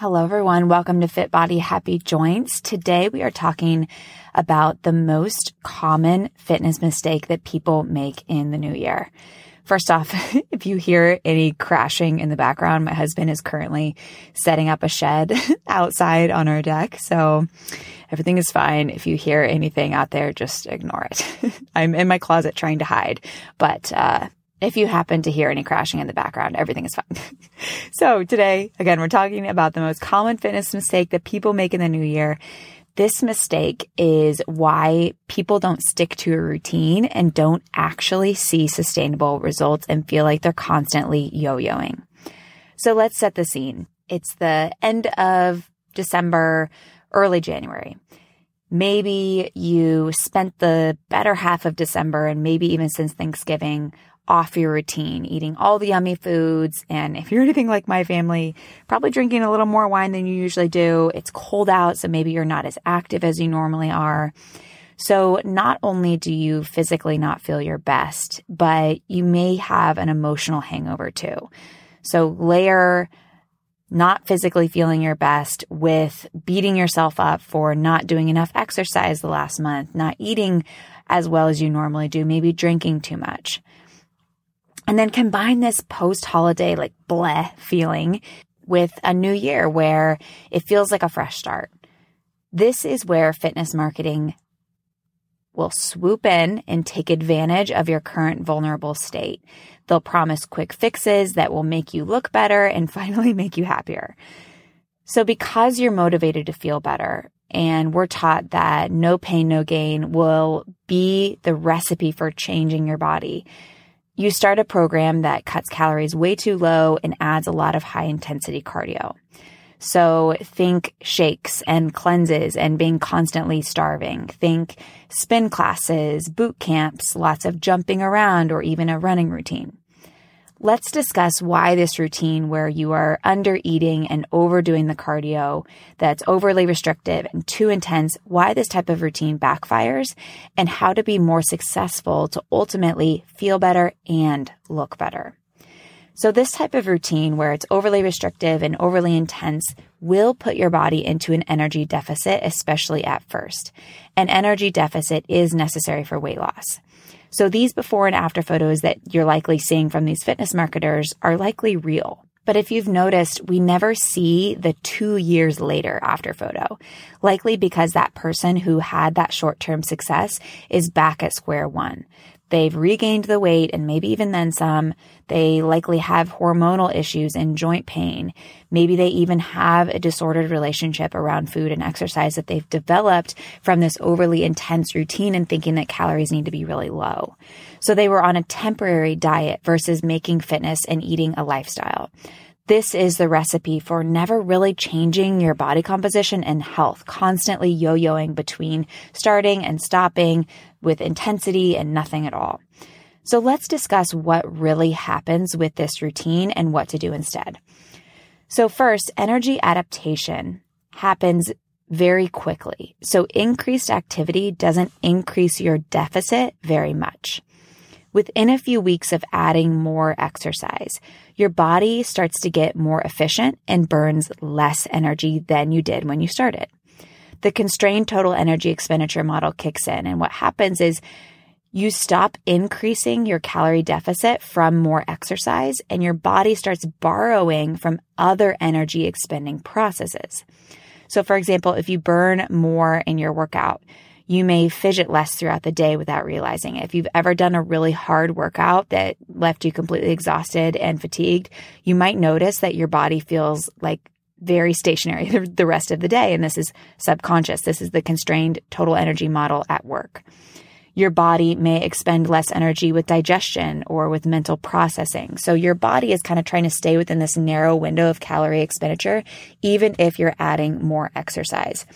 Hello, everyone. Welcome to Fit Body Happy Joints. Today we are talking about the most common fitness mistake that people make in the new year. First off, if you hear any crashing in the background, my husband is currently setting up a shed outside on our deck. So everything is fine. If you hear anything out there, just ignore it. I'm in my closet trying to hide, but, uh, if you happen to hear any crashing in the background, everything is fine. So today, again, we're talking about the most common fitness mistake that people make in the new year. This mistake is why people don't stick to a routine and don't actually see sustainable results and feel like they're constantly yo-yoing. So let's set the scene. It's the end of December, early January. Maybe you spent the better half of December and maybe even since Thanksgiving off your routine, eating all the yummy foods. And if you're anything like my family, probably drinking a little more wine than you usually do. It's cold out, so maybe you're not as active as you normally are. So not only do you physically not feel your best, but you may have an emotional hangover too. So layer not physically feeling your best with beating yourself up for not doing enough exercise the last month, not eating as well as you normally do, maybe drinking too much. And then combine this post holiday, like bleh feeling with a new year where it feels like a fresh start. This is where fitness marketing will swoop in and take advantage of your current vulnerable state. They'll promise quick fixes that will make you look better and finally make you happier. So because you're motivated to feel better and we're taught that no pain, no gain will be the recipe for changing your body, you start a program that cuts calories way too low and adds a lot of high intensity cardio. So think shakes and cleanses and being constantly starving. Think spin classes, boot camps, lots of jumping around, or even a running routine. Let's discuss why this routine where you are under eating and overdoing the cardio that's overly restrictive and too intense, why this type of routine backfires and how to be more successful to ultimately feel better and look better. So this type of routine where it's overly restrictive and overly intense will put your body into an energy deficit, especially at first. An energy deficit is necessary for weight loss. So these before and after photos that you're likely seeing from these fitness marketers are likely real. But if you've noticed, we never see the two years later after photo, likely because that person who had that short term success is back at square one. They've regained the weight and maybe even then some. They likely have hormonal issues and joint pain. Maybe they even have a disordered relationship around food and exercise that they've developed from this overly intense routine and thinking that calories need to be really low. So they were on a temporary diet versus making fitness and eating a lifestyle. This is the recipe for never really changing your body composition and health, constantly yo yoing between starting and stopping with intensity and nothing at all. So let's discuss what really happens with this routine and what to do instead. So, first, energy adaptation happens very quickly. So, increased activity doesn't increase your deficit very much. Within a few weeks of adding more exercise, your body starts to get more efficient and burns less energy than you did when you started. The constrained total energy expenditure model kicks in. And what happens is you stop increasing your calorie deficit from more exercise and your body starts borrowing from other energy expending processes. So, for example, if you burn more in your workout, you may fidget less throughout the day without realizing it. If you've ever done a really hard workout that left you completely exhausted and fatigued, you might notice that your body feels like very stationary the rest of the day. And this is subconscious. This is the constrained total energy model at work. Your body may expend less energy with digestion or with mental processing. So your body is kind of trying to stay within this narrow window of calorie expenditure, even if you're adding more exercise.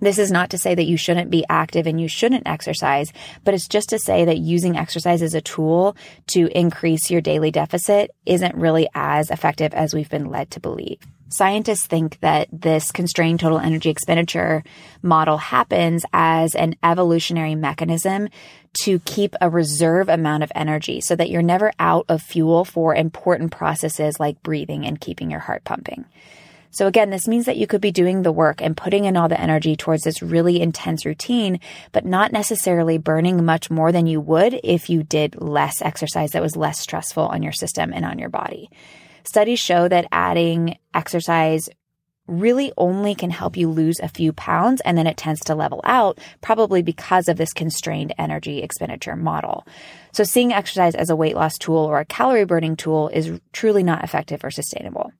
This is not to say that you shouldn't be active and you shouldn't exercise, but it's just to say that using exercise as a tool to increase your daily deficit isn't really as effective as we've been led to believe. Scientists think that this constrained total energy expenditure model happens as an evolutionary mechanism to keep a reserve amount of energy so that you're never out of fuel for important processes like breathing and keeping your heart pumping. So again, this means that you could be doing the work and putting in all the energy towards this really intense routine, but not necessarily burning much more than you would if you did less exercise that was less stressful on your system and on your body. Studies show that adding exercise really only can help you lose a few pounds and then it tends to level out, probably because of this constrained energy expenditure model. So seeing exercise as a weight loss tool or a calorie burning tool is truly not effective or sustainable.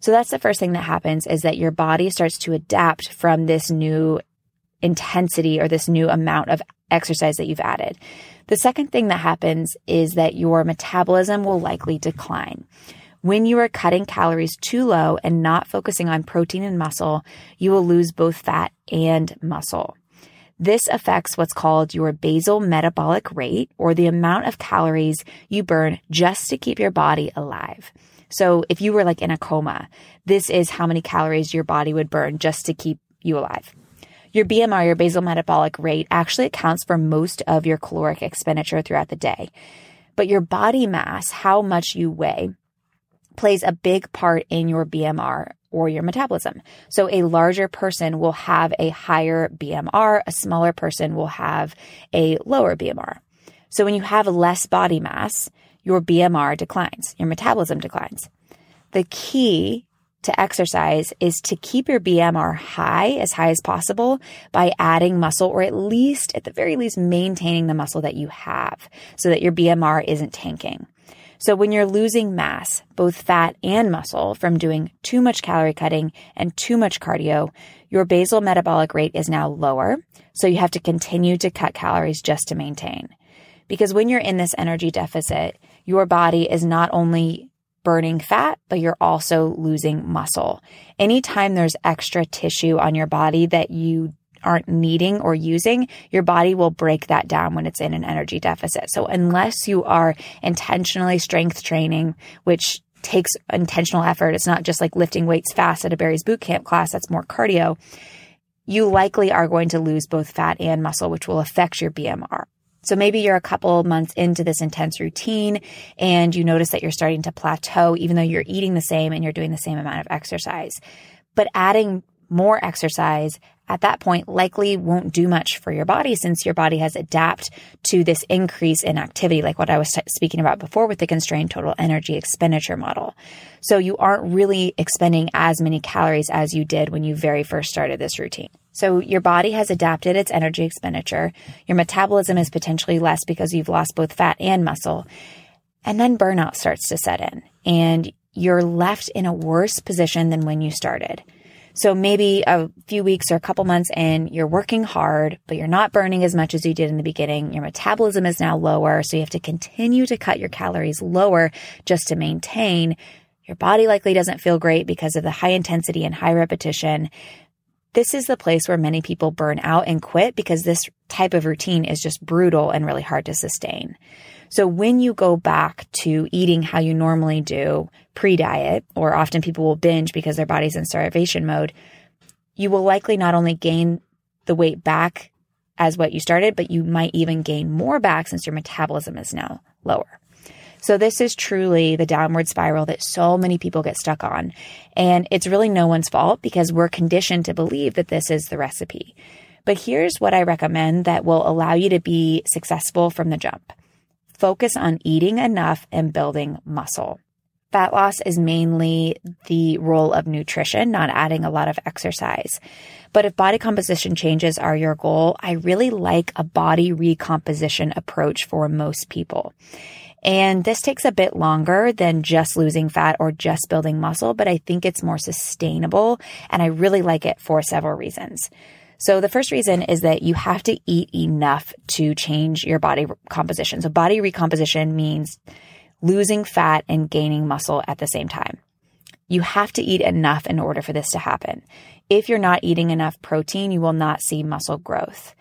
So that's the first thing that happens is that your body starts to adapt from this new intensity or this new amount of exercise that you've added. The second thing that happens is that your metabolism will likely decline. When you are cutting calories too low and not focusing on protein and muscle, you will lose both fat and muscle. This affects what's called your basal metabolic rate or the amount of calories you burn just to keep your body alive. So if you were like in a coma, this is how many calories your body would burn just to keep you alive. Your BMR, your basal metabolic rate, actually accounts for most of your caloric expenditure throughout the day. But your body mass, how much you weigh, plays a big part in your BMR or your metabolism. So a larger person will have a higher BMR, a smaller person will have a lower BMR. So when you have less body mass, your BMR declines, your metabolism declines. The key to exercise is to keep your BMR high, as high as possible, by adding muscle or at least, at the very least, maintaining the muscle that you have so that your BMR isn't tanking. So when you're losing mass, both fat and muscle from doing too much calorie cutting and too much cardio, your basal metabolic rate is now lower. So you have to continue to cut calories just to maintain. Because when you're in this energy deficit, your body is not only burning fat, but you're also losing muscle. Anytime there's extra tissue on your body that you aren't needing or using, your body will break that down when it's in an energy deficit. So unless you are intentionally strength training, which takes intentional effort, it's not just like lifting weights fast at a Barry's boot camp class, that's more cardio. You likely are going to lose both fat and muscle, which will affect your BMR. So maybe you're a couple months into this intense routine and you notice that you're starting to plateau, even though you're eating the same and you're doing the same amount of exercise. But adding more exercise at that point likely won't do much for your body since your body has adapted to this increase in activity, like what I was t- speaking about before with the constrained total energy expenditure model. So you aren't really expending as many calories as you did when you very first started this routine. So your body has adapted its energy expenditure. Your metabolism is potentially less because you've lost both fat and muscle. And then burnout starts to set in and you're left in a worse position than when you started. So maybe a few weeks or a couple months in, you're working hard, but you're not burning as much as you did in the beginning. Your metabolism is now lower. So you have to continue to cut your calories lower just to maintain. Your body likely doesn't feel great because of the high intensity and high repetition this is the place where many people burn out and quit because this type of routine is just brutal and really hard to sustain. So when you go back to eating how you normally do pre diet, or often people will binge because their body's in starvation mode, you will likely not only gain the weight back as what you started, but you might even gain more back since your metabolism is now lower. So this is truly the downward spiral that so many people get stuck on. And it's really no one's fault because we're conditioned to believe that this is the recipe. But here's what I recommend that will allow you to be successful from the jump. Focus on eating enough and building muscle. Fat loss is mainly the role of nutrition, not adding a lot of exercise. But if body composition changes are your goal, I really like a body recomposition approach for most people. And this takes a bit longer than just losing fat or just building muscle, but I think it's more sustainable and I really like it for several reasons. So the first reason is that you have to eat enough to change your body composition. So body recomposition means losing fat and gaining muscle at the same time. You have to eat enough in order for this to happen. If you're not eating enough protein, you will not see muscle growth.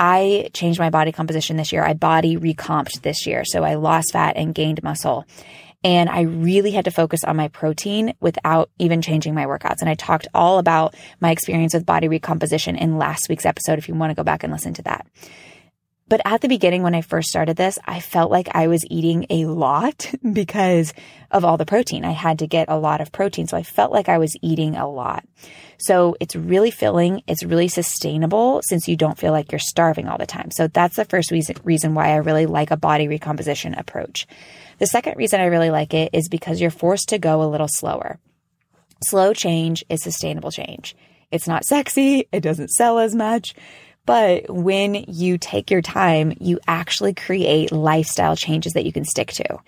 I changed my body composition this year. I body recomped this year. So I lost fat and gained muscle. And I really had to focus on my protein without even changing my workouts. And I talked all about my experience with body recomposition in last week's episode if you want to go back and listen to that. But at the beginning, when I first started this, I felt like I was eating a lot because of all the protein. I had to get a lot of protein. So I felt like I was eating a lot. So it's really filling. It's really sustainable since you don't feel like you're starving all the time. So that's the first reason, why I really like a body recomposition approach. The second reason I really like it is because you're forced to go a little slower. Slow change is sustainable change. It's not sexy. It doesn't sell as much. But when you take your time, you actually create lifestyle changes that you can stick to.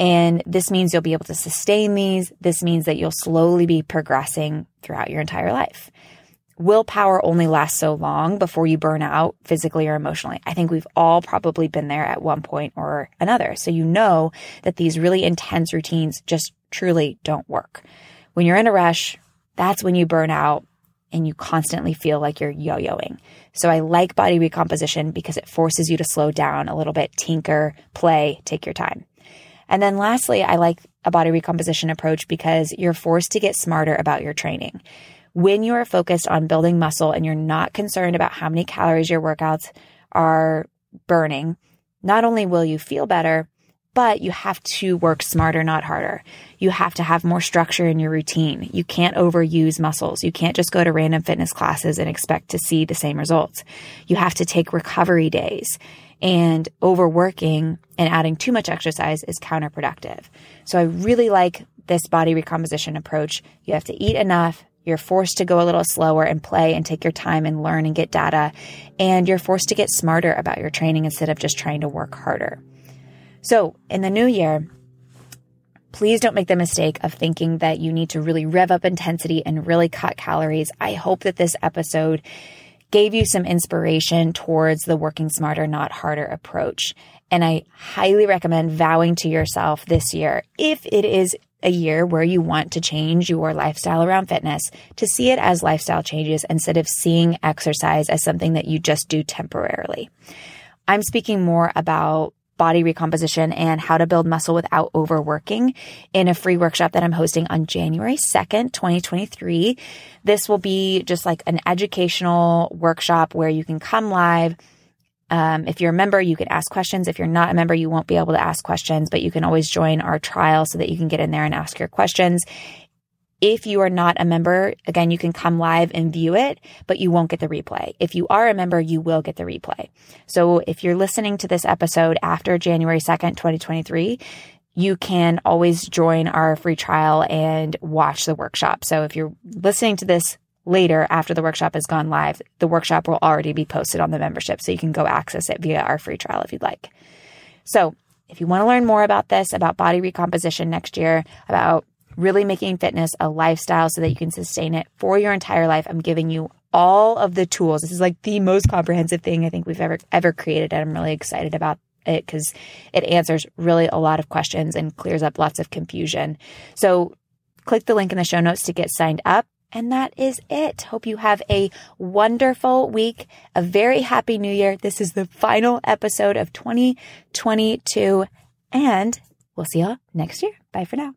And this means you'll be able to sustain these. This means that you'll slowly be progressing throughout your entire life. Willpower only lasts so long before you burn out physically or emotionally. I think we've all probably been there at one point or another. So you know that these really intense routines just truly don't work. When you're in a rush, that's when you burn out and you constantly feel like you're yo yoing. So I like body recomposition because it forces you to slow down a little bit, tinker, play, take your time. And then lastly, I like a body recomposition approach because you're forced to get smarter about your training. When you are focused on building muscle and you're not concerned about how many calories your workouts are burning, not only will you feel better, but you have to work smarter, not harder. You have to have more structure in your routine. You can't overuse muscles. You can't just go to random fitness classes and expect to see the same results. You have to take recovery days and overworking and adding too much exercise is counterproductive. So I really like this body recomposition approach. You have to eat enough. You're forced to go a little slower and play and take your time and learn and get data. And you're forced to get smarter about your training instead of just trying to work harder. So in the new year, please don't make the mistake of thinking that you need to really rev up intensity and really cut calories. I hope that this episode gave you some inspiration towards the working smarter, not harder approach. And I highly recommend vowing to yourself this year, if it is a year where you want to change your lifestyle around fitness, to see it as lifestyle changes instead of seeing exercise as something that you just do temporarily. I'm speaking more about body recomposition and how to build muscle without overworking in a free workshop that I'm hosting on January 2nd, 2023. This will be just like an educational workshop where you can come live. Um, if you're a member, you can ask questions. If you're not a member, you won't be able to ask questions, but you can always join our trial so that you can get in there and ask your questions. If you are not a member, again, you can come live and view it, but you won't get the replay. If you are a member, you will get the replay. So if you're listening to this episode after January 2nd, 2023, you can always join our free trial and watch the workshop. So if you're listening to this later after the workshop has gone live, the workshop will already be posted on the membership. So you can go access it via our free trial if you'd like. So if you want to learn more about this, about body recomposition next year, about really making fitness a lifestyle so that you can sustain it for your entire life. I'm giving you all of the tools. This is like the most comprehensive thing I think we've ever ever created and I'm really excited about it cuz it answers really a lot of questions and clears up lots of confusion. So click the link in the show notes to get signed up. And that is it. Hope you have a wonderful week, a very happy new year. This is the final episode of 2022 and we'll see y'all next year. Bye for now.